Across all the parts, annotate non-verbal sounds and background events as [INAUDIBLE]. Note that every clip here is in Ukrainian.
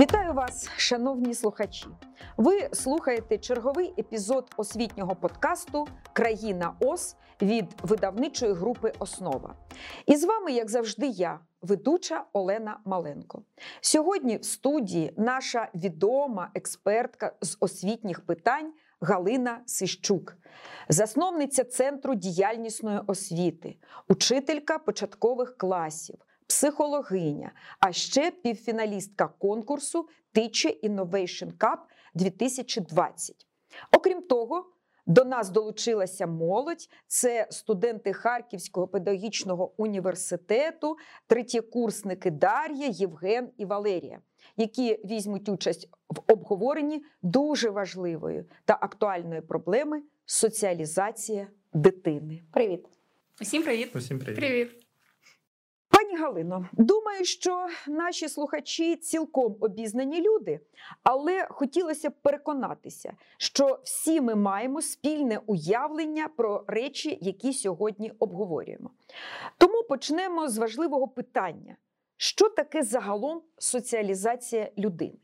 Вітаю вас, шановні слухачі. Ви слухаєте черговий епізод освітнього подкасту Країна ОС від видавничої групи Основа. І з вами, як завжди, я, ведуча Олена Маленко. Сьогодні в студії наша відома експертка з освітніх питань Галина Сищук, засновниця Центру діяльнісної освіти, учителька початкових класів психологиня, а ще півфіналістка конкурсу Teacher Innovation Cup 2020. Окрім того, до нас долучилася молодь. Це студенти Харківського педагогічного університету, третєкурсники Дар'я, Євген і Валерія, які візьмуть участь в обговоренні дуже важливої та актуальної проблеми соціалізація дитини. Привіт. Усім привіт. Усім привіт. Привіт. Галино, думаю, що наші слухачі цілком обізнані люди, але хотілося б переконатися, що всі ми маємо спільне уявлення про речі, які сьогодні обговорюємо. Тому почнемо з важливого питання: що таке загалом соціалізація людини?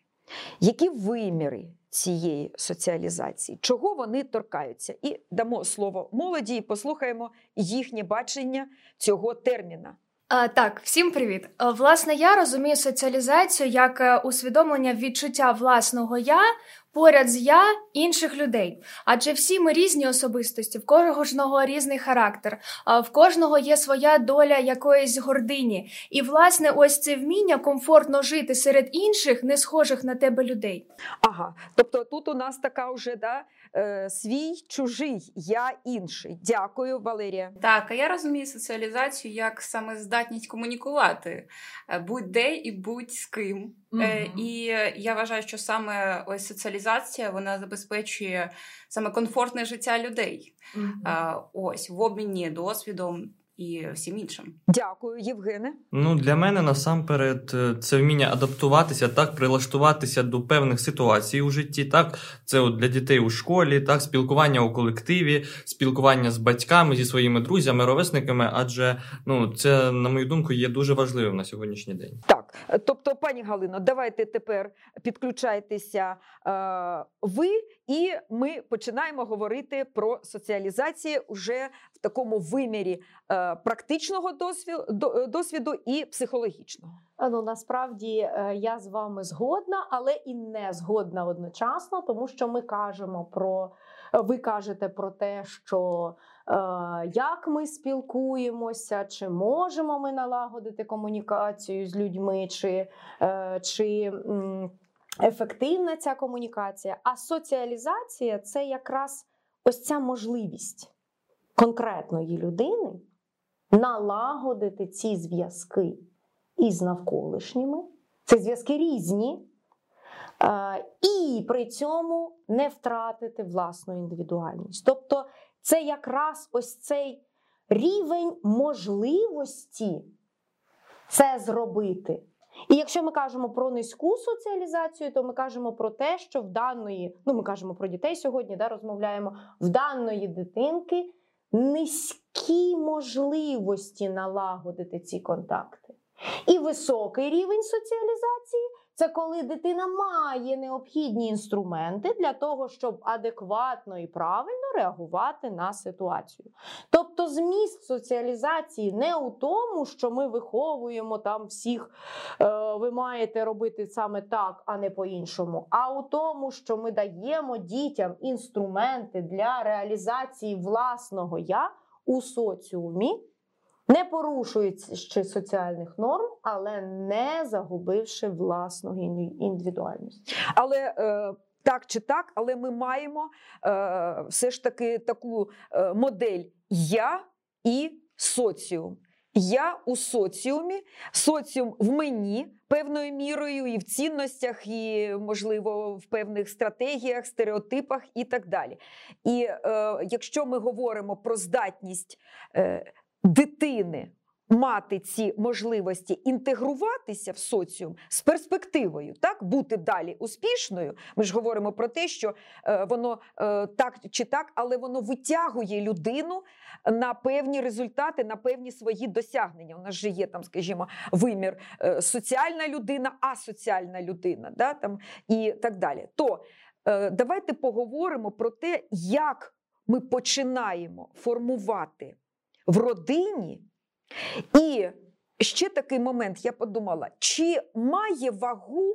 Які виміри цієї соціалізації? Чого вони торкаються? І дамо слово молоді і послухаємо їхнє бачення цього терміна. Так, всім привіт. Власне, я розумію соціалізацію як е, усвідомлення відчуття власного я поряд з я інших людей. Адже всі ми різні особистості, в кожного різний характер, в кожного є своя доля якоїсь гордині. І, власне, ось це вміння комфортно жити серед інших, не схожих на тебе людей. Ага, тобто тут у нас така вже да, е, свій чужий, я інший. Дякую, Валерія. Так, а я розумію соціалізацію як саме здатність комунікувати е, будь-де і будь з ким. Е, Мгм. І я вважаю, що саме ось соціалізація вона забезпечує саме комфортне життя людей. Е, Ось в обміні досвідом і всім іншим. Дякую, Євгене. Ну, для мене насамперед е, це вміння адаптуватися, так, прилаштуватися до певних ситуацій у житті. Так, це от для дітей у школі, так, спілкування у колективі, спілкування з батьками, зі своїми друзями, ровесниками, адже ну, це, на мою думку, є дуже важливим на сьогоднішній день. Так, тобто, пані Галино, давайте тепер підключайтеся е, ви, і ми починаємо говорити про соціалізацію вже в такому вимірі е, практичного досвіду, досвіду і психологічного. Ну насправді е, я з вами згодна, але і не згодна одночасно, тому що ми кажемо про ви кажете про те, що е, як ми спілкуємося, чи можемо ми налагодити комунікацію з людьми, чи, е, чи ефективна ця комунікація. А соціалізація це якраз ось ця можливість конкретної людини налагодити ці зв'язки із навколишніми. Це зв'язки різні, і при цьому не втратити власну індивідуальність. Тобто, це якраз ось цей рівень можливості це зробити. І якщо ми кажемо про низьку соціалізацію, то ми кажемо про те, що в даної, ну ми кажемо про дітей сьогодні, да, розмовляємо, в даної дитинки низькі можливості налагодити ці контакти. І високий рівень соціалізації це коли дитина має необхідні інструменти для того, щоб адекватно і правильно реагувати на ситуацію. Тобто, зміст соціалізації не у тому, що ми виховуємо там всіх, е, ви маєте робити саме так, а не по-іншому, а у тому, що ми даємо дітям інструменти для реалізації власного я у соціумі не порушуючи соціальних норм, але не загубивши власної ін- індивідуальності. Але е, так чи так, але ми маємо е, все ж таки таку е, модель я і соціум. Я у соціумі, соціум в мені певною мірою, і в цінностях, і, можливо, в певних стратегіях, стереотипах і так далі. І е, якщо ми говоримо про здатність е, дитини мати ці можливості інтегруватися в соціум з перспективою, так бути далі успішною. Ми ж говоримо про те, що е, воно е, так чи так, але воно витягує людину на певні результати, на певні свої досягнення. У нас же є там, скажімо, вимір е, соціальна людина, асоціальна людина, да, там, і так далі. То давайте поговоримо про те, як ми починаємо формувати в родині. І ще такий момент я подумала: чи має вагу е,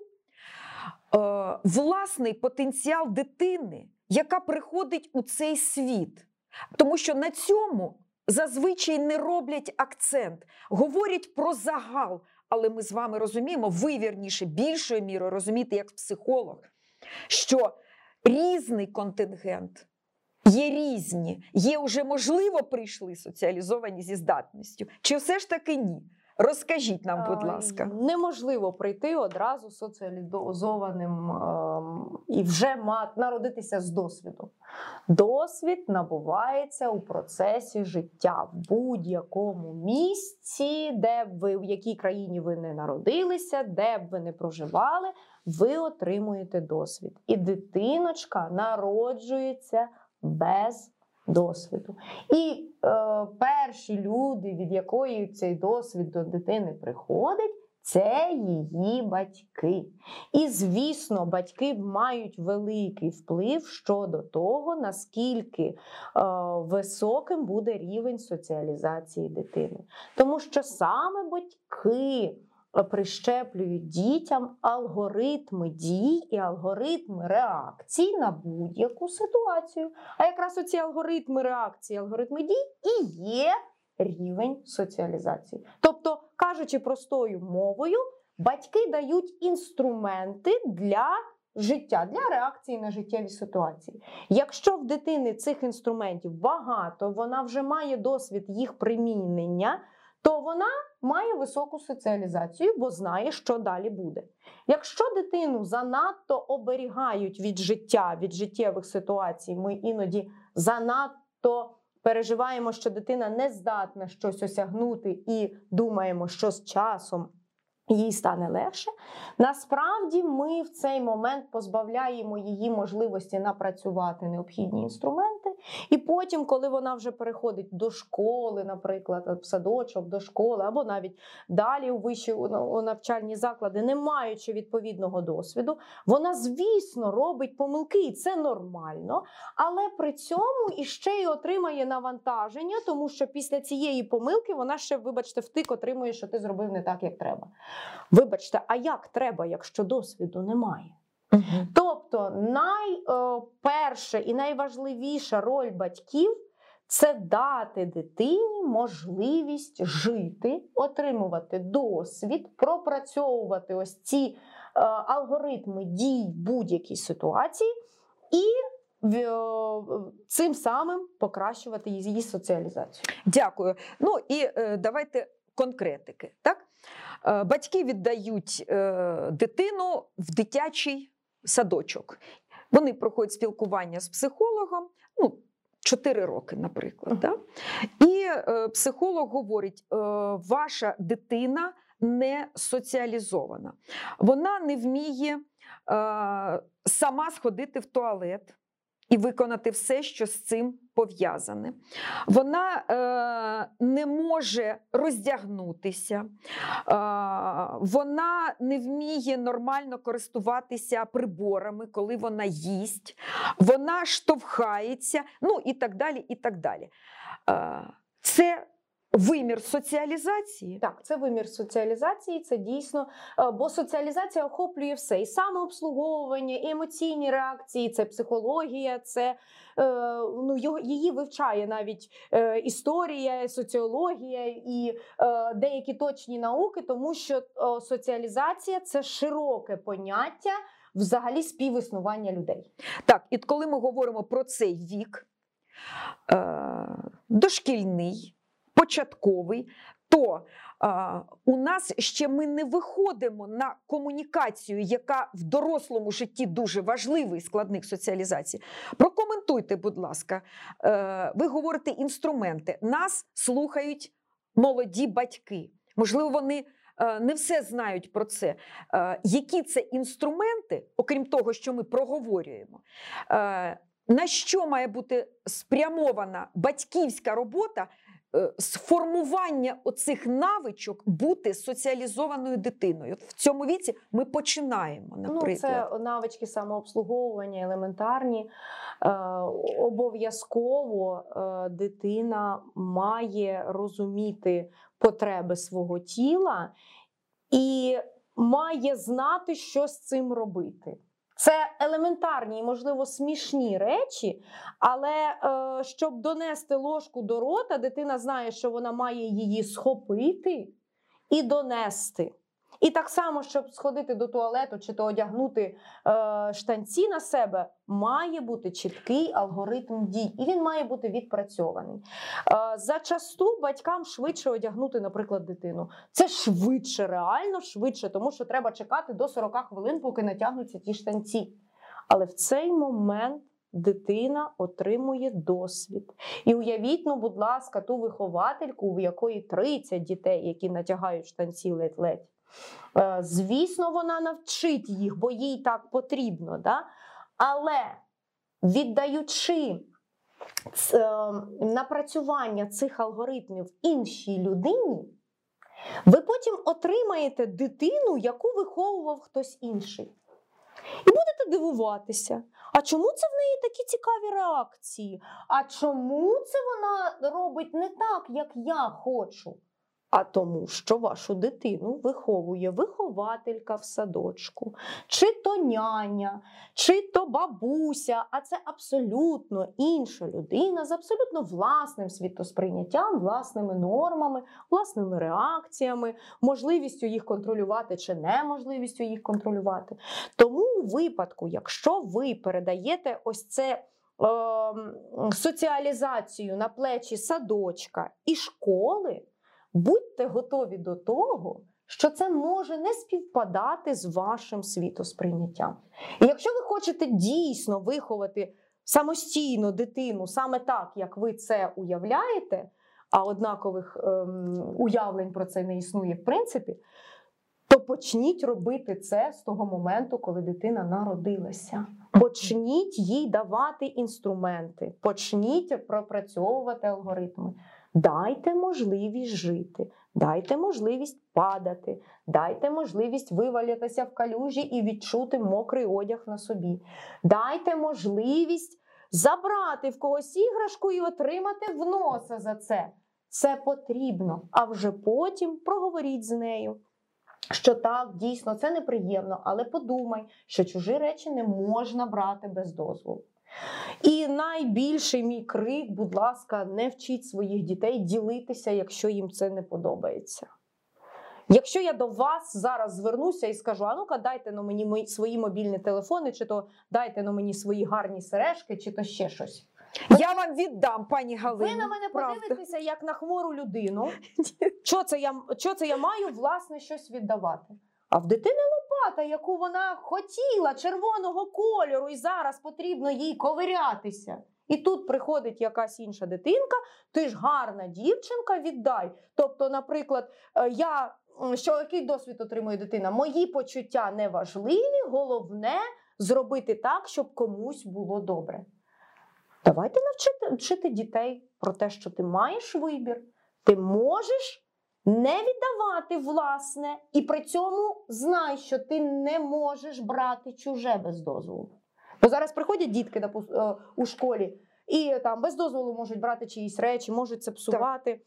власний потенціал дитини, яка приходить у цей світ? Тому що на цьому зазвичай не роблять акцент, говорять про загал. Але ми з вами розуміємо, ви вірніше більшою мірою розумієте, як психолог, що різний контингент. Є різні, є вже можливо прийшли соціалізовані зі здатністю, чи все ж таки ні? Розкажіть нам, будь ласка. Неможливо прийти одразу соціалізованим ем, і вже народитися з досвідом. Досвід набувається у процесі життя в будь-якому місці, де б ви в якій країні ви не народилися, де б ви не проживали, ви отримуєте досвід. І дитиночка народжується без досвіду. І е, перші люди, від якої цей досвід до дитини приходить, це її батьки. І, звісно, батьки мають великий вплив щодо того, наскільки е, високим буде рівень соціалізації дитини. Тому що саме батьки прищеплюють дітям алгоритми дій і алгоритми реакцій на будь-яку ситуацію. А якраз оці алгоритми реакції, алгоритми дій і є рівень соціалізації. Тобто, кажучи простою мовою, батьки дають інструменти для життя, для реакції на життєві ситуації. Якщо в дитини цих інструментів багато, вона вже має досвід їх примінення, то вона має високу соціалізацію, бо знає, що далі буде. Якщо дитину занадто оберігають від життя, від життєвих ситуацій, ми іноді занадто переживаємо, що дитина не здатна щось осягнути, і думаємо, що з часом. Їй стане легше. Насправді, ми в цей момент позбавляємо її можливості напрацювати необхідні інструменти. І потім, коли вона вже переходить до школи, наприклад, в садочок, до школи, або навіть далі у вищі у навчальні заклади, не маючи відповідного досвіду, вона, звісно, робить помилки, і це нормально. Але при цьому іще й отримає навантаження, тому що після цієї помилки вона ще, вибачте, втик отримує, що ти зробив не так, як треба. Вибачте, а як треба, якщо досвіду немає? Тобто, найперша і найважливіша роль батьків це дати дитині можливість жити, отримувати досвід, пропрацьовувати ось ці е, алгоритми дій будь-якій ситуації і е, цим самим покращувати її соціалізацію. Дякую. Ну і е, давайте конкретики. Так? Е, батьки віддають е, дитину в дитячий садочок. Вони проходять спілкування з психологом. ну, 4 роки, наприклад. Да? І е, психолог говорить: е, ваша дитина не соціалізована, вона не вміє е, сама сходити в туалет і виконати все, що з цим пов'язане. Вона е, не може роздягнутися, е, вона не вміє нормально користуватися приборами, коли вона їсть, вона штовхається, ну і так далі. і так далі. Е, це Вимір соціалізації. Так, це вимір соціалізації, це дійсно, е, бо соціалізація охоплює все: і самообслуговування, і емоційні реакції, це психологія, це е, ну, її вивчає навіть е, історія, соціологія і деякі точні науки, тому що соціалізація це широке поняття взагалі співіснування людей. Так, і коли ми говоримо про цей вік, дошкільний початковий, то а, у нас ще ми не виходимо на комунікацію, яка в дорослому житті дуже важливий складник соціалізації. Прокоментуйте, будь ласка, е, ви говорите інструменти. Нас слухають молоді батьки. Можливо, вони е, не все знають про це. Е, Які це інструменти, окрім того, що ми проговорюємо, е, на що має бути спрямована батьківська робота е, з формування оцих навичок бути соціалізованою дитиною? В цьому віці ми починаємо, наприклад. Ну, це навички самообслуговування, елементарні. Е, обов'язково е, дитина має розуміти потреби свого тіла і має знати, що з цим робити. Це елементарні і, можливо, смішні речі, але е, щоб донести ложку до рота, дитина знає, що вона має її схопити і донести. І так само, щоб сходити до туалету чи то одягнути е, штанці на себе, має бути чіткий алгоритм дій, і він має бути відпрацьований. Е, зачасту батькам швидше одягнути, наприклад, дитину. Це швидше, реально швидше, тому що треба чекати до 40 хвилин, поки натягнуться ті штанці. Але в цей момент дитина отримує досвід. І уявіть, ну, будь ласка, ту виховательку, у якої 30 дітей, які натягають штанці ледь-ледь. Е, Звісно, вона навчить їх, бо їй так потрібно. Да? Але віддаючи е, напрацювання цих алгоритмів іншій людині, ви потім отримаєте дитину, яку виховував хтось інший. І будете дивуватися, а чому це в неї такі цікаві реакції? А чому це вона робить не так, як я хочу? А тому, що вашу дитину виховує вихователька в садочку, чи то няня, чи то бабуся, а це абсолютно інша людина з абсолютно власним світосприйняттям, власними нормами, власними реакціями, можливістю їх контролювати чи неможливістю їх контролювати. Тому у випадку, якщо ви передаєте ось це. ем, Соціалізацію на плечі садочка і школи, будьте готові до того, що це може не співпадати з вашим світосприйняттям. І якщо ви хочете дійсно виховати самостійно дитину саме так, як ви це уявляєте, а однакових ем, уявлень про це не існує в принципі, то почніть робити це з того моменту, коли дитина народилася. Почніть їй давати інструменти, почніть пропрацьовувати алгоритми. Дайте можливість жити, дайте можливість падати, дайте можливість вивалитися в калюжі і відчути мокрий одяг на собі. Дайте можливість забрати в когось іграшку і отримати в носа за це. Це потрібно. А вже потім проговоріть з нею. Що так, дійсно, це неприємно, але подумай, що чужі речі не можна брати без дозволу. І найбільший мій крик, будь ласка, не вчіть своїх дітей ділитися, якщо їм це не подобається. Якщо я до вас зараз звернуся і скажу: а ну-ка, дайте на мені мої- свої мобільні телефони, чи то дайте на мені свої гарні сережки, чи то ще щось. Я вам віддам, пані Галино. Ви на мене правда. подивитеся як на хвору людину. Що це я, що це я маю власне щось віддавати? А в дитини лопата, яку вона хотіла червоного кольору, і зараз потрібно їй ковирятися. І тут приходить якась інша дитинка, ти ж гарна дівчинка, віддай. Тобто, наприклад, е, я що який досвід отримує дитина? Мої почуття не важливі, головне зробити так, щоб комусь було добре. Давайте навчити вчити дітей про те, що ти маєш вибір, ти можеш не віддавати власне, і при цьому знай, що ти не можеш брати чуже без дозволу. Бо зараз приходять дітки допу- е, у школі і там без дозволу можуть брати чиїсь речі, можуть це псувати.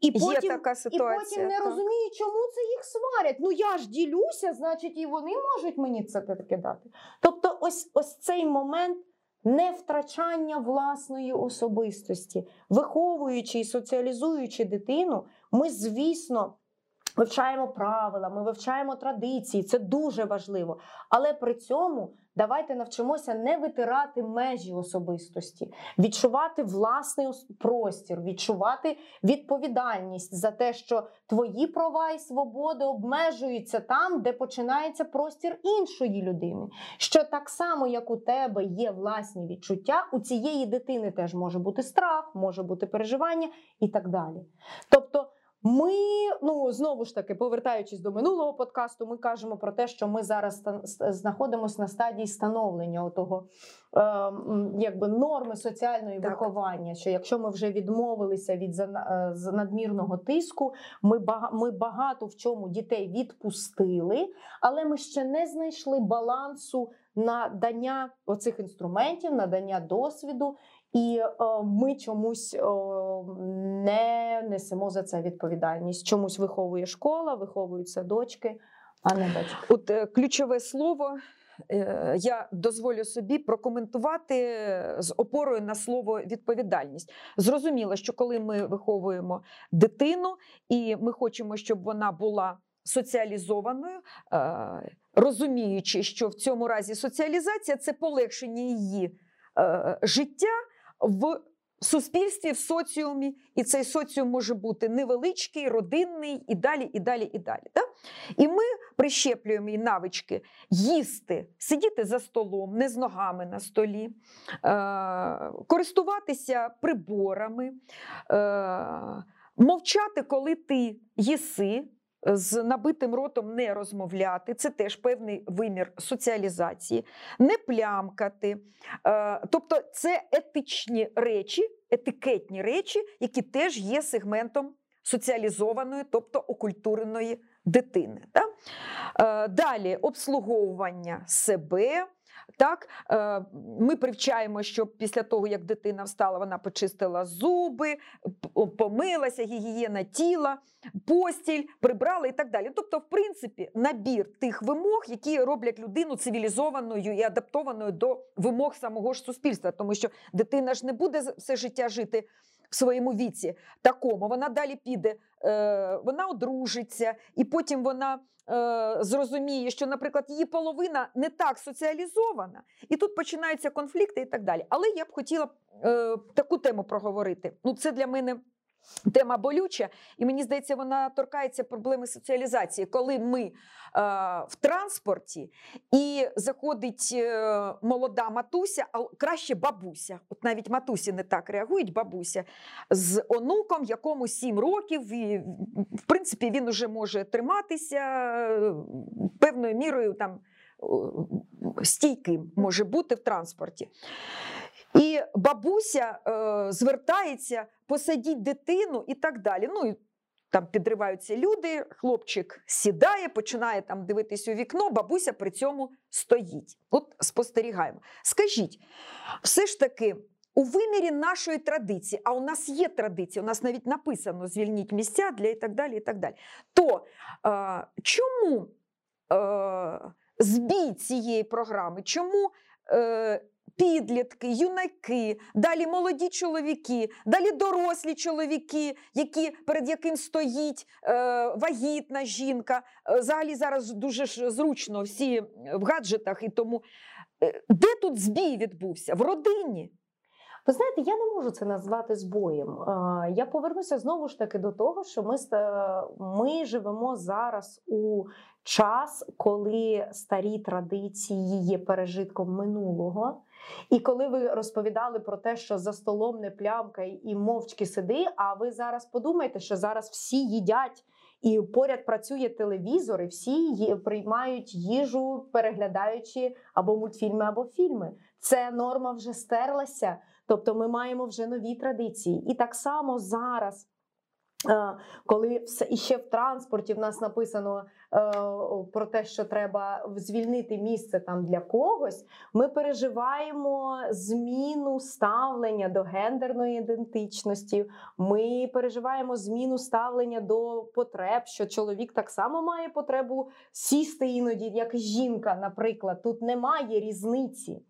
І потім, Є така і потім не так. розуміють, чому це їх сварять. Ну я ж ділюся, значить, і вони можуть мені це таке дати. Тобто, ось, ось цей момент не втрачання власної особистості, виховуючи і соціалізуючи дитину, ми, звісно. Вивчаємо правила, ми вивчаємо традиції, це дуже важливо. Але при цьому давайте навчимося не витирати межі особистості, відчувати власний простір, відчувати відповідальність за те, що твої права і свободи обмежуються там, де починається простір іншої людини. Що так само, як у тебе є власні відчуття, у цієї дитини теж може бути страх, може бути переживання і так далі. Ми ну знову ж таки, повертаючись до минулого подкасту, ми кажемо про те, що ми зараз знаходимося на стадії становлення того е, якби норми соціальної Так. виховання. Що якщо ми вже відмовилися від е, надмірного тиску, ми ми багато в чому дітей відпустили, але ми ще не знайшли балансу надання оцих інструментів, надання досвіду. І е, ми чомусь е, не несемо за це відповідальність. Чомусь виховує школа, виховують садочки, а не батьки. От е, ключове слово. Я дозволю собі прокоментувати з опорою на слово відповідальність. Зрозуміло, що коли ми виховуємо дитину, і ми хочемо, щоб вона була соціалізованою, розуміючи, що в цьому разі соціалізація це полегшення її життя в суспільстві, в соціумі, і цей соціум може бути невеличкий, родинний і далі, і далі, і далі. Да? І ми прищеплюємо їй навички їсти, сидіти за столом, не з ногами на столі, е, користуватися приборами, е, мовчати, коли ти їси. З набитим ротом не розмовляти, це теж певний вимір соціалізації, не плямкати. Е, Тобто це етичні речі, етикетні речі, які теж є сегментом соціалізованої, тобто окультуреної дитини. Е, Далі обслуговування себе. Так, е, ми привчаємо, що після того, як дитина встала, вона почистила зуби, помилася, гігієна тіла, постіль, прибрала і так далі. Тобто, в принципі, набір тих вимог, які роблять людину цивілізованою і адаптованою до вимог самого ж суспільства, тому що дитина ж не буде все життя жити в своєму віці такому. Вона далі піде, е, вона одружиться, і потім вона е, зрозуміє, що, наприклад, її половина не так соціалізована, і тут починаються конфлікти і так далі. Але я б хотіла е, таку тему проговорити. Ну, це для мене. Тема болюча, і мені здається, вона торкається проблеми соціалізації, коли ми е, в транспорті і заходить е, молода матуся, а краще бабуся. От навіть матусі не так реагують, бабуся з онуком, якому 7 років, і в принципі він уже може триматися е, певною мірою там е, стійким може бути в транспорті. І бабуся е, звертається, посадіть дитину і так далі. Ну, і там підриваються люди, хлопчик сідає, починає там дивитись у вікно, бабуся при цьому стоїть. От спостерігаємо. Скажіть, все ж таки. У вимірі нашої традиції, а у нас є традиція, у нас навіть написано звільніть місця для і так далі. і так далі. То е, чому е, збій цієї програми? Чому е, підлітки, юнаки, далі молоді чоловіки, далі дорослі чоловіки, які, перед яким стоїть е, вагітна жінка. Е, Взагалі зараз дуже ж зручно всі в гаджетах і тому. Е, Де тут збій відбувся? В родині. Ви знаєте, я не можу це назвати збоєм. Е, Я повернуся знову ж таки до того, що ми, ми живемо зараз у час, коли старі традиції є пережитком минулого. І коли ви розповідали про те, що за столом не плямкай і мовчки сиди, а ви зараз подумайте, що зараз всі їдять. І поряд працює телевізор, і всі приймають їжу, переглядаючи або мультфільми, або фільми. Це норма вже стерлася. Тобто ми маємо вже нові традиції. І так само зараз. Е, Коли все і ще в транспорті в нас написано е, про те, що треба звільнити місце там для когось, ми переживаємо зміну ставлення до гендерної ідентичності. Ми переживаємо зміну ставлення до потреб, що чоловік так само має потребу сісти іноді, як жінка, наприклад. Тут немає різниці.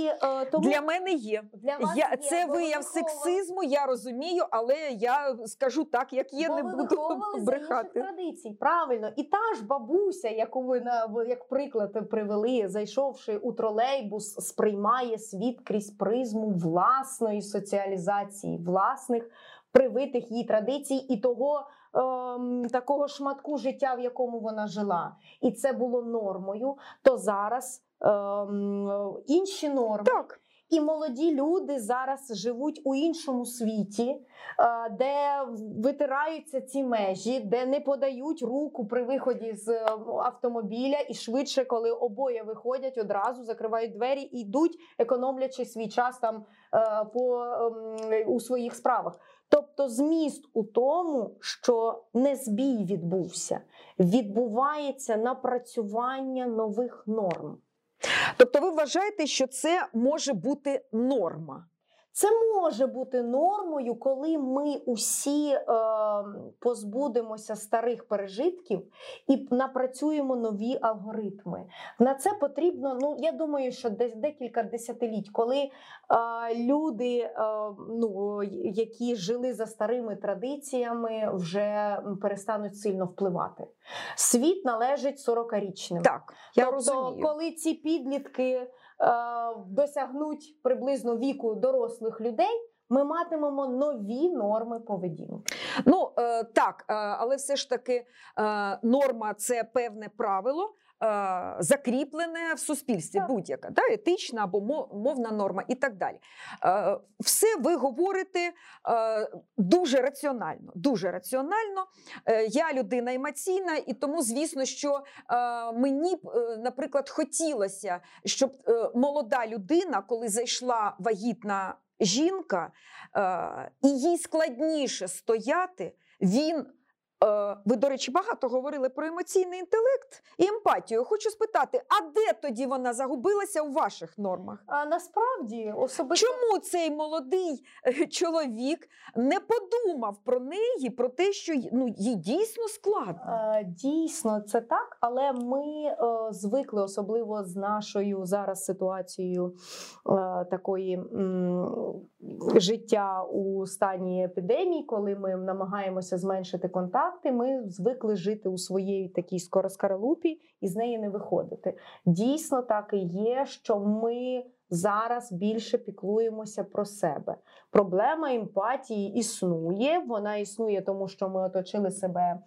І е, тому Для мене є. для вас Я, є, це бо вияв сексизму, я розумію, але я скажу так, як є, бо не ви буду виховували за інших традицій. Правильно, і та ж бабуся, яку ви на як приклад привели, зайшовши у тролейбус, сприймає світ крізь призму власної соціалізації, власних привитих їй традицій і того такого шматку життя, в якому вона жила. І це було нормою. То зараз ем, інші норми. Так, І молоді люди зараз живуть у іншому світі, е, де витираються ці межі, де не подають руку при виході з е, автомобіля, і швидше, коли обоє виходять, одразу закривають двері і йдуть, економлячи свій час там е, по, ем, у своїх справах. Тобто, зміст у тому, що не збій відбувся, відбувається напрацювання нових норм. Тобто, ви вважаєте, що це може бути норма? Це може бути нормою, коли ми усі е, позбудемося старих пережитків і напрацюємо нові алгоритми. На це потрібно, ну я думаю, що десь декілька десятиліть, коли е, люди, е, ну, які жили за старими традиціями, вже перестануть сильно впливати. Світ належить 40-річним. Так, я тобто, розумію. коли ці підлітки. Е, досягнуть приблизно віку дорослих людей, ми матимемо нові норми поведінки. Ну е, так, е, але все ж таки норма це певне правило. Закріплене в суспільстві, будь-яка да, етична або мовна норма, і так далі. Все ви говорите дуже раціонально. Дуже раціонально. Я людина емоційна, і тому, звісно, що мені б, наприклад, хотілося, щоб молода людина, коли зайшла вагітна жінка, і їй складніше стояти, він. Е, ви, до речі, багато говорили про емоційний інтелект і емпатію. Хочу спитати, а де тоді вона загубилася у ваших нормах? А насправді особисто чому цей молодий е, чоловік не подумав про неї, про те, що ну їй дійсно складно? Е, дійсно, це так, але ми звикли, особливо з нашою зараз ситуацією такої життя у стані епідемії, коли ми намагаємося зменшити контакт контакти, ми звикли жити у своїй такій скороскаралупі і з неї не виходити. Дійсно, так і є, що ми зараз більше піклуємося про себе. Проблема емпатії існує. Вона існує, тому що ми оточили себе е,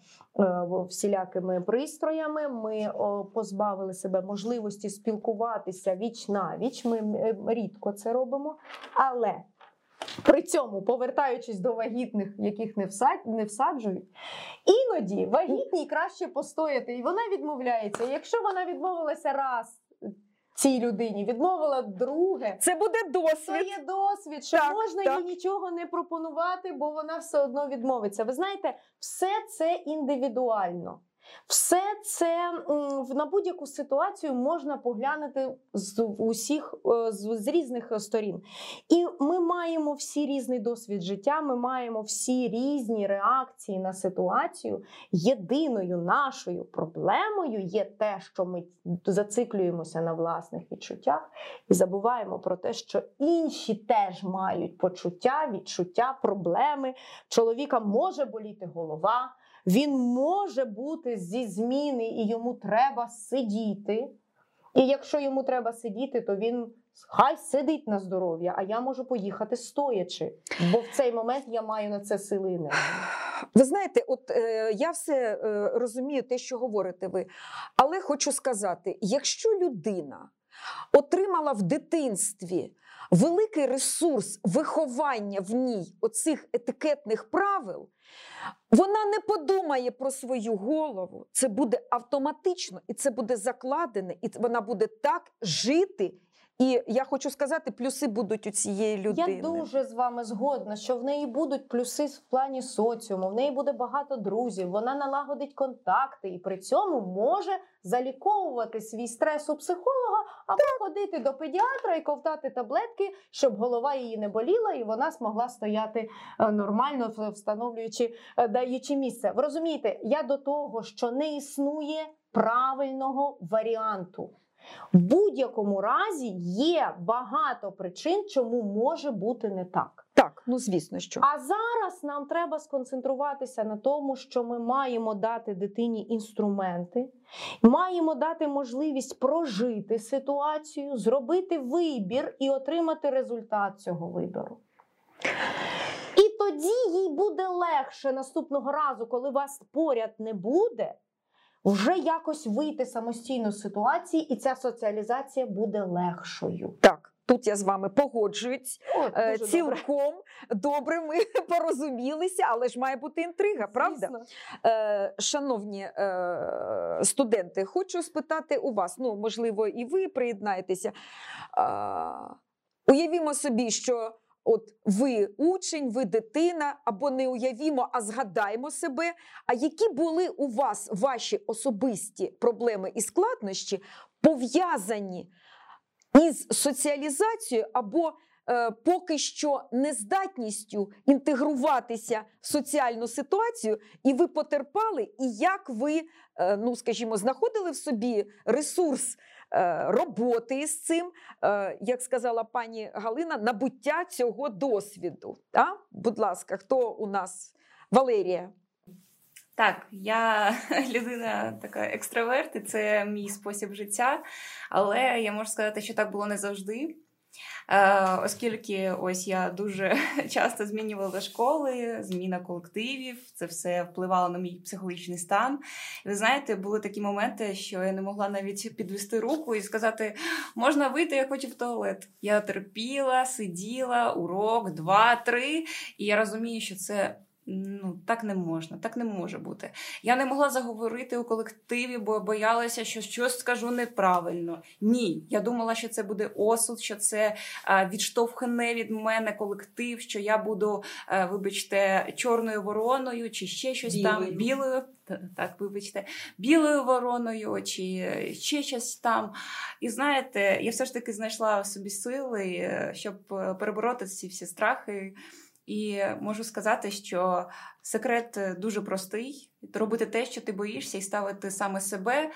всілякими пристроями. Ми позбавили себе можливості спілкуватися віч на віч. Ми рідко це робимо, але при цьому, повертаючись до вагітних, яких не не всаджують, іноді вагітній краще постояти, і вона відмовляється. Якщо вона відмовилася раз цій людині, відмовила друге, це буде досвід. Це є досвід, що так, можна так. їй нічого не пропонувати, бо вона все одно відмовиться. Ви знаєте, все це індивідуально. Все це на будь-яку ситуацію можна поглянути з усіх е, з різних сторін. І ми маємо всі різний досвід життя, ми маємо всі різні реакції на ситуацію. Єдиною нашою проблемою є те, що ми зациклюємося на власних відчуттях і забуваємо про те, що інші теж мають почуття, відчуття, проблеми. Чоловіка може боліти голова. Він може бути зі зміни і йому треба сидіти. І якщо йому треба сидіти, то він хай сидить на здоров'я, а я можу поїхати стоячи, бо в цей момент я маю на це сили енергії. Ви знаєте, от е, я все е, розумію, те, що говорите ви, але хочу сказати: якщо людина отримала в дитинстві великий ресурс виховання в ній оцих етикетних правил, вона не подумає про свою голову. Це буде автоматично, і це буде закладене, і вона буде так жити і я хочу сказати, плюси будуть у цієї людини. Я дуже з вами згодна, що в неї будуть плюси в плані соціуму, в неї буде багато друзів, вона налагодить контакти і при цьому може заліковувати свій стрес у психолога або так. ходити до педіатра і ковтати таблетки, щоб голова її не боліла, і вона змогла стояти е, нормально, встановлюючи е, даючи місце. Ви розумієте, я до того, що не існує правильного варіанту. В будь-якому разі є багато причин, чому може бути не так. Так, ну звісно, що а зараз нам треба сконцентруватися на тому, що ми маємо дати дитині інструменти, маємо дати можливість прожити ситуацію, зробити вибір і отримати результат цього вибору. І тоді їй буде легше наступного разу, коли вас поряд не буде вже якось вийти самостійно з ситуації, і ця соціалізація буде легшою. Так. Тут я з вами погоджуюсь. О, Е, дуже добре. Цілком добре ми [LAUGHS] порозумілися, але ж має бути інтрига, правда? Звісно. Е, Шановні е, студенти, хочу спитати у вас, ну, можливо, і ви приєднаєтеся. Е, Уявімо собі, що от ви учень, ви дитина, або не уявімо, а згадаємо себе. А які були у вас ваші особисті проблеми і складнощі пов'язані із соціалізацією або поки що нездатністю інтегруватися в соціальну ситуацію, і ви потерпали, і як ви, е, ну скажімо, знаходили в собі ресурс е, роботи з цим, е, як сказала пані Галина, набуття цього досвіду. А? Будь ласка, хто у нас? Валерія. Так, я [LAUGHS] людина така екстраверт, і це мій спосіб життя. Але я можу сказати, що так було не завжди. Е, оскільки ось я дуже [LAUGHS] часто змінювала школи, зміна колективів, це все впливало на мій психологічний стан. Ви знаєте, були такі моменти, що я не могла навіть підвести руку і сказати: можна вийти, я хочу в туалет. Я терпіла, сиділа, урок, два, три, і я розумію, що це. Ну, так не можна, так не може бути. Я не могла заговорити у колективі, бо боялася, що щось скажу неправильно. Ні, я думала, що це буде осуд, що це а, відштовхне від мене колектив, що я буду, а, вибачте, чорною вороною, чи ще щось там Білою. білою. Так, вибачте, білою вороною, чи ще щось там. І знаєте, я все ж таки знайшла в собі сили, е, щоб е, перебороти ці всі страхи. І можу сказати, що секрет е, дуже простий: робити те, що ти боїшся, і ставити саме себе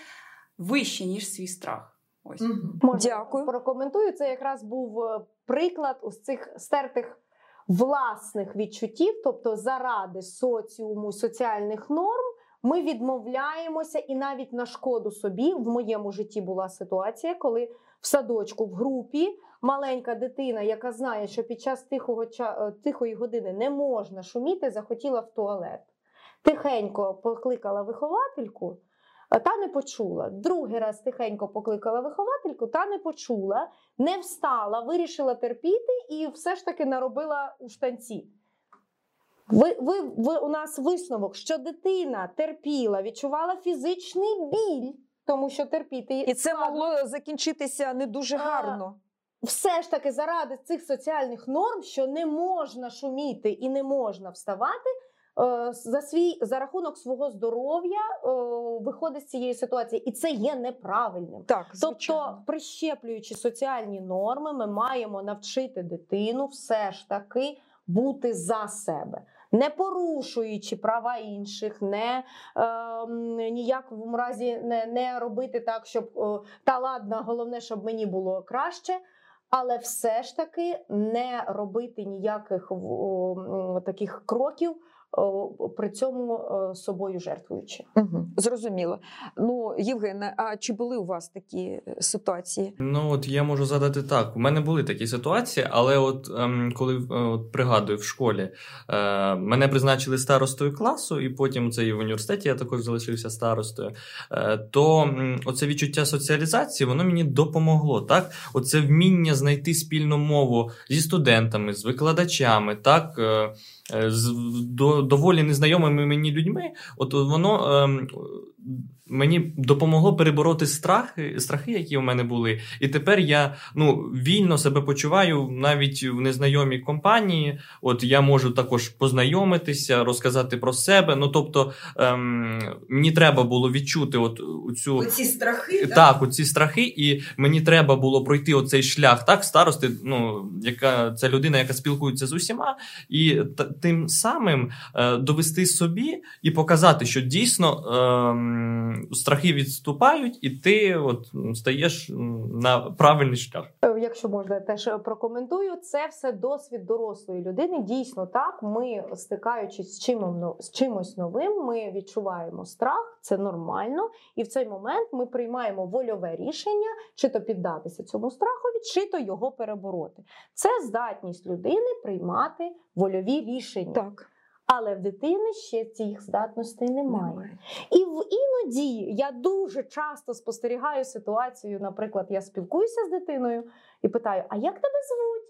вище, ніж свій страх. Ось. Можна Дякую. прокоментую. Це якраз був е, приклад ось цих стертих власних відчуттів, тобто заради соціуму, соціальних норм. Ми відмовляємося, і навіть на шкоду собі в моєму житті була ситуація, коли в садочку в групі маленька дитина, яка знає, що під час тихого е, тихої години не можна шуміти, захотіла в туалет. Тихенько покликала виховательку, та не почула. Другий раз тихенько покликала виховательку, та не почула, не встала, вирішила терпіти і все ж таки наробила у штанці. Ви, ви, ви, у нас висновок, що дитина терпіла, відчувала фізичний біль, тому що терпіти І це могло закінчитися не дуже А, гарно. Все ж таки заради цих соціальних норм, що не можна шуміти і не можна вставати. е, За свій за рахунок свого здоров'я е, виходить з цієї ситуації, і це є неправильним. Так, Тобто, прищеплюючи соціальні норми, ми маємо навчити дитину все ж таки бути за себе, не порушуючи права інших, не е, м, ніякому разі не, не робити так, щоб е, та ладно, головне, щоб мені було краще. Але все ж таки не робити ніяких о, таких кроків, при цьому собою жертвуючи. Угу, зрозуміло. Ну, Євгене, а чи були у вас такі е, ситуації? Ну от я можу задати так. У мене були такі ситуації, але от ем, коли е, от, пригадую в школі, е, мене призначили старостою класу, і потім це і в університеті я також залишився старостою. Е, то оце відчуття соціалізації воно мені допомогло. Так, оце вміння знайти спільну мову зі студентами, з викладачами, так. Е, з до, доволі незнайомими мені людьми, от воно ем, мені допомогло перебороти страхи, страхи, які у мене були. І тепер я ну, вільно себе почуваю навіть в незнайомій компанії. От я можу також познайомитися, розказати про себе. Ну тобто ем, мені треба було відчути от цю Оці страхи, так, оці страхи, і мені треба було пройти оцей шлях. Так, старости, ну яка це людина, яка спілкується з усіма, і т- тим самим е, довести собі і показати, що дійсно ем, страхи відступають, і ти от стаєш на правильний шлях. Е, Якщо можна, я теж прокоментую. Це все досвід дорослої людини. Дійсно, так ми стикаючись з чим з чимось новим, ми відчуваємо страх, це нормально, і в цей момент ми приймаємо вольове рішення, чи то піддатися цьому страхові, чи то його перебороти. Це здатність людини приймати вольові рішення. Так. Але в дитини ще цих здатностей немає. І в іноді я дуже часто спостерігаю ситуацію. Наприклад, я спілкуюся з дитиною і питаю: а як тебе звуть?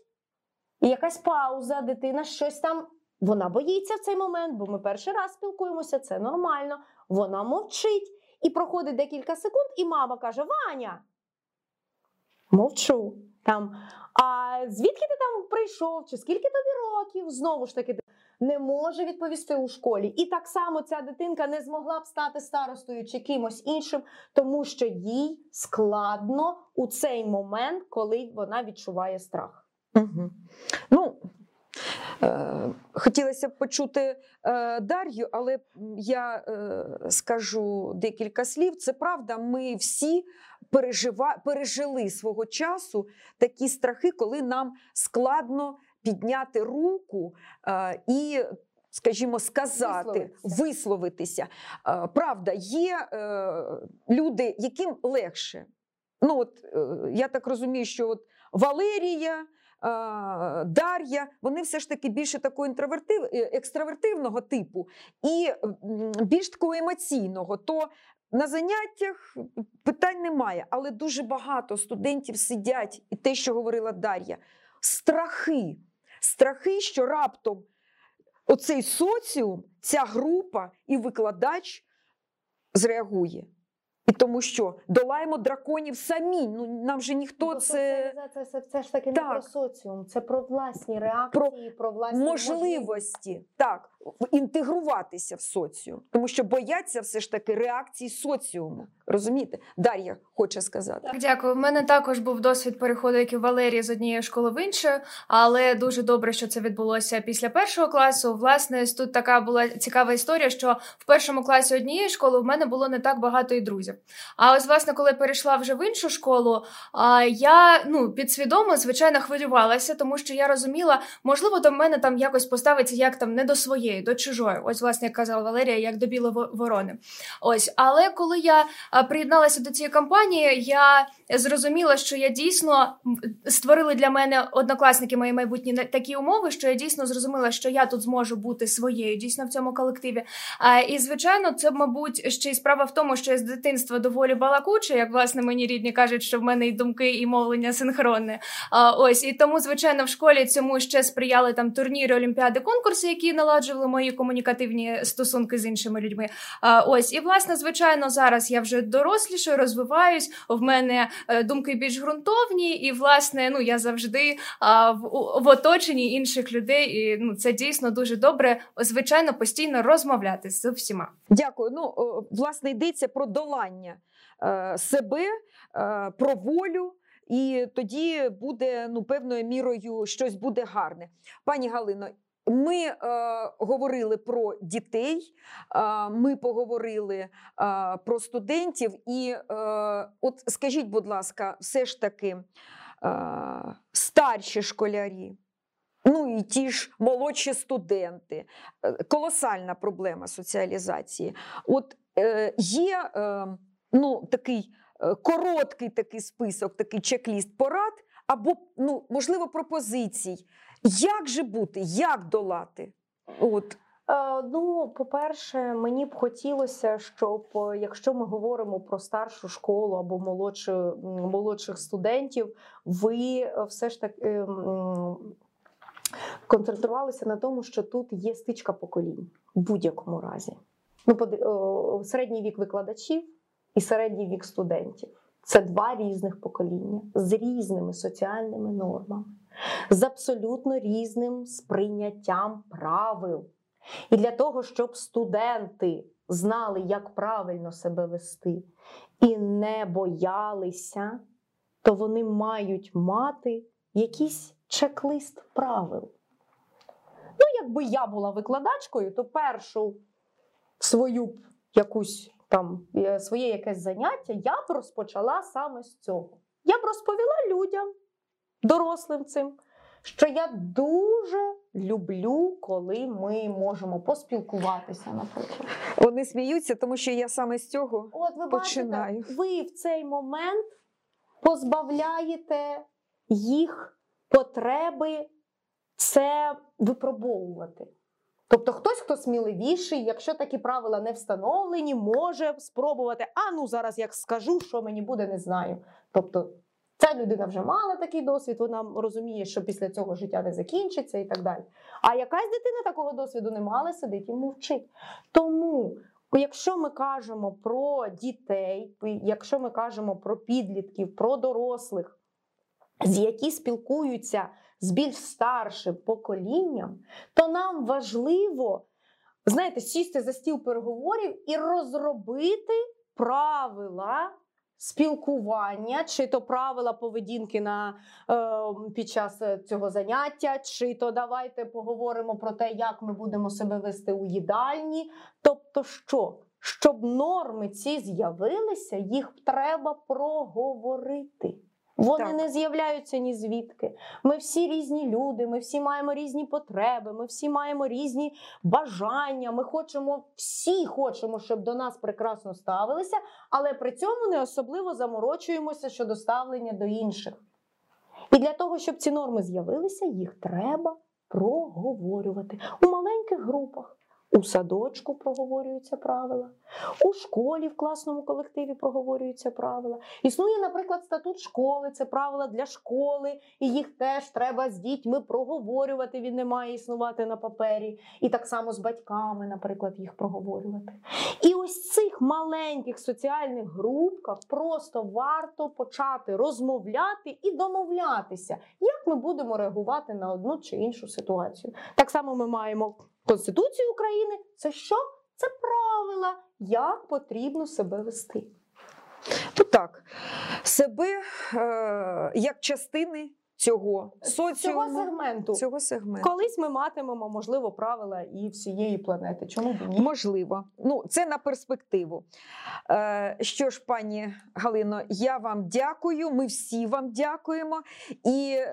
І якась пауза, дитина щось там. Вона боїться в цей момент, бо ми перший раз спілкуємося, це нормально. Вона мовчить. І проходить декілька секунд, і мама каже: Ваня, мовчу. Там, А звідки ти там прийшов? Чи скільки тобі років? Знову ж таки, не може відповісти у школі. І так само ця дитинка не змогла б стати старостою чи кимось іншим, тому що їй складно у цей момент, коли вона відчуває страх. Угу. Ну, е, Хотілося б почути е, Дар'ю, але я е, скажу декілька слів. Це правда, ми всі пережили свого часу такі страхи, коли нам складно підняти руку е, і. Скажімо, сказати, висловитися. висловитися. Е, правда, є е, люди, яким легше. Ну, от, Я так розумію, що от Валерія, Дар'я, вони все ж таки більше такого інтровертив, екстравертивного типу і більш такого емоційного. То на заняттях питань немає, але дуже багато студентів сидять, і те, що говорила Дар'я, страхи. Страхи, що раптом оцей соціум, ця група і викладач зреагує. І тому що долаємо драконів самі. Ну нам же ніхто Бо це це, це, це ж таки так. не про соціум, це про власні реакції, про, про власні можливості. можливості. Так, інтегруватися в соціум, тому що бояться все ж таки реакції соціуму. Розумієте? Дар'я хоче сказати. Так, дякую. У мене також був досвід переходу, як і Валерії з однієї школи в іншу, але дуже добре, що це відбулося після першого класу. Власне, тут така була цікава історія, що в першому класі однієї школи в мене було не так багато і друзів. А ось, власне, коли перейшла вже в іншу школу, я ну підсвідомо, звичайно, хвилювалася, тому що я розуміла, можливо, до мене там якось поставиться як там не до своєї, до чужої. Ось, власне, як казала Валерія, як до білої ворони. Ось, але коли я приєдналася до цієї кампанії, я зрозуміла, що я дійсно створили для мене однокласники мої майбутні такі умови, що я дійсно зрозуміла, що я тут зможу бути своєю дійсно в цьому колективі. І звичайно, це мабуть ще й справа в тому, що я з дитинства доволі балакуче, як власне мені рідні кажуть, що в мене і думки, і мовлення синхронне. Ось і тому, звичайно, в школі цьому ще сприяли там турніри, олімпіади, конкурси, які наладжували мої комунікативні стосунки з іншими людьми. Ось і власне, звичайно, зараз я вже дорослішою, розвиваюсь. В мене е, думки більш ґрунтовні, і власне, ну я завжди а, в, в оточенні інших людей. І ну це дійсно дуже добре. Звичайно, постійно розмовляти з всіма. Дякую. Ну власне йдеться про долання е, себе, е, про волю. І тоді буде ну певною мірою щось буде гарне, пані Галино. Ми е, говорили про дітей, е, ми поговорили е, про студентів, і е, от скажіть, будь ласка, все ж таки е, старші школярі, ну і ті ж молодші студенти, е, колосальна проблема соціалізації. От е, є е, ну, такий е, короткий такий список, такий чек-ліст порад, або ну, можливо пропозицій. Як же бути, як долати? От. Е, ну, по-перше, мені б хотілося, щоб якщо ми говоримо про старшу школу або молодші, молодших студентів, ви все ж таки ем, концентрувалися на тому, що тут є стичка поколінь в будь-якому разі. Ну, середній вік викладачів і середній вік студентів це два різних покоління з різними соціальними нормами з абсолютно різним сприйняттям правил. І для того, щоб студенти знали, як правильно себе вести, і не боялися, то вони мають мати якийсь чек-лист правил. Ну, якби я була викладачкою, то першу свою якусь там е, своє якесь заняття я б розпочала саме з цього. Я б розповіла людям дорослим цим. Що я дуже люблю, коли ми можемо поспілкуватися, наприклад. Вони сміються, тому що я саме з цього От ви починаю. бачите, ви в цей момент позбавляєте їх потреби це випробовувати. Тобто хтось, хто сміливіший, якщо такі правила не встановлені, може спробувати. А ну зараз як скажу, що мені буде, не знаю. Тобто ця людина вже мала такий досвід, вона розуміє, що після цього життя не закінчиться і так далі. А якась дитина такого досвіду не мала, сидить і мовчить. Тому, якщо ми кажемо про дітей, якщо ми кажемо про підлітків, про дорослих, з які спілкуються з більш старшим поколінням, то нам важливо, знаєте, сісти за стіл переговорів і розробити правила спілкування, чи то правила поведінки на, е, під час е, цього заняття, чи то давайте поговоримо про те, як ми будемо себе вести у їдальні. Тобто, що? Щоб норми ці з'явилися, їх треба проговорити. Вони Так. не з'являються ні звідки. Ми всі різні люди, ми всі маємо різні потреби, ми всі маємо різні бажання. Ми хочемо, всі хочемо, щоб до нас прекрасно ставилися, але при цьому не особливо заморочуємося щодо ставлення до інших. І для того, щоб ці норми з'явилися, їх треба проговорювати у маленьких групах. У садочку проговорюються правила, у школі в класному колективі проговорюються правила. Існує, наприклад, статут школи, це правила для школи, і їх теж треба з дітьми проговорювати. Він не має існувати на папері. І так само з батьками, наприклад, їх проговорювати. І ось цих маленьких соціальних групках просто варто почати розмовляти і домовлятися, як ми будемо реагувати на одну чи іншу ситуацію. Так само ми маємо Конституцію України. Це що? Це правила, як потрібно себе вести. Ну так, себе е, як частини цього Цього сегменту. цього сегменту. Колись ми матимемо, можливо, правила і всієї планети. Чому б ні? Можливо, ну це на перспективу. Е, що ж, пані Галино, я вам дякую. Ми всі вам дякуємо. І е,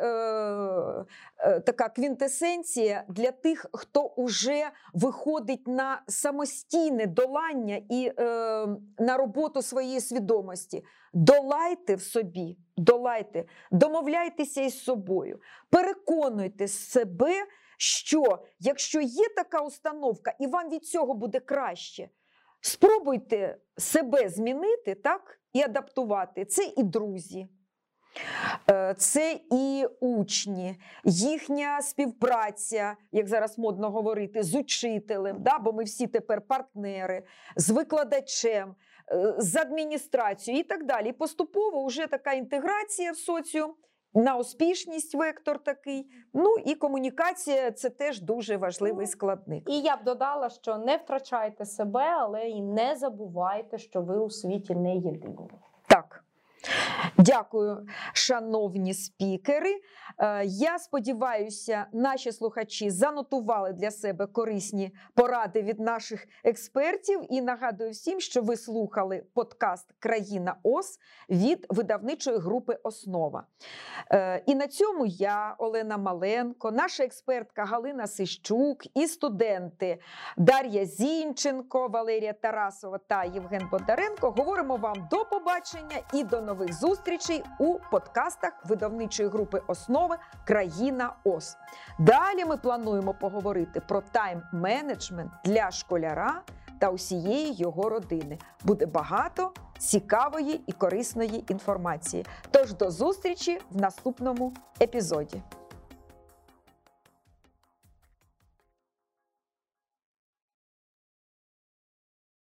е, така квінтесенція для тих, хто уже виходить на самостійне долання і е, на роботу своєї свідомості. Долайте в собі, долайте, домовляйтеся із собою, переконуйте себе що якщо є така установка, і вам від цього буде краще, спробуйте себе змінити так, і адаптувати. Це і друзі. е, Це і учні, їхня співпраця, як зараз модно говорити, з учителем, да, бо ми всі тепер партнери, з викладачем, з адміністрацією і так далі. І поступово вже така інтеграція в соціум, на успішність вектор такий. Ну і комунікація це теж дуже важливий складник. І я б додала, що не втрачайте себе, але і не забувайте, що ви у світі не єдині. Так. Дякую, шановні спікери. Е, Я сподіваюся, наші слухачі занотували для себе корисні поради від наших експертів. І нагадую всім, що ви слухали подкаст Країна ОС від видавничої групи Основа. Е, І на цьому я, Олена Маленко, наша експертка Галина Сищук і студенти Дар'я Зінченко, Валерія Тарасова та Євген Бондаренко говоримо вам до побачення і до нових зустрічей у подкастах видавничої групи Основи Країна ОС. Далі ми плануємо поговорити про тайм-менеджмент для школяра та усієї його родини. Буде багато цікавої і корисної інформації. Тож до зустрічі в наступному епізоді.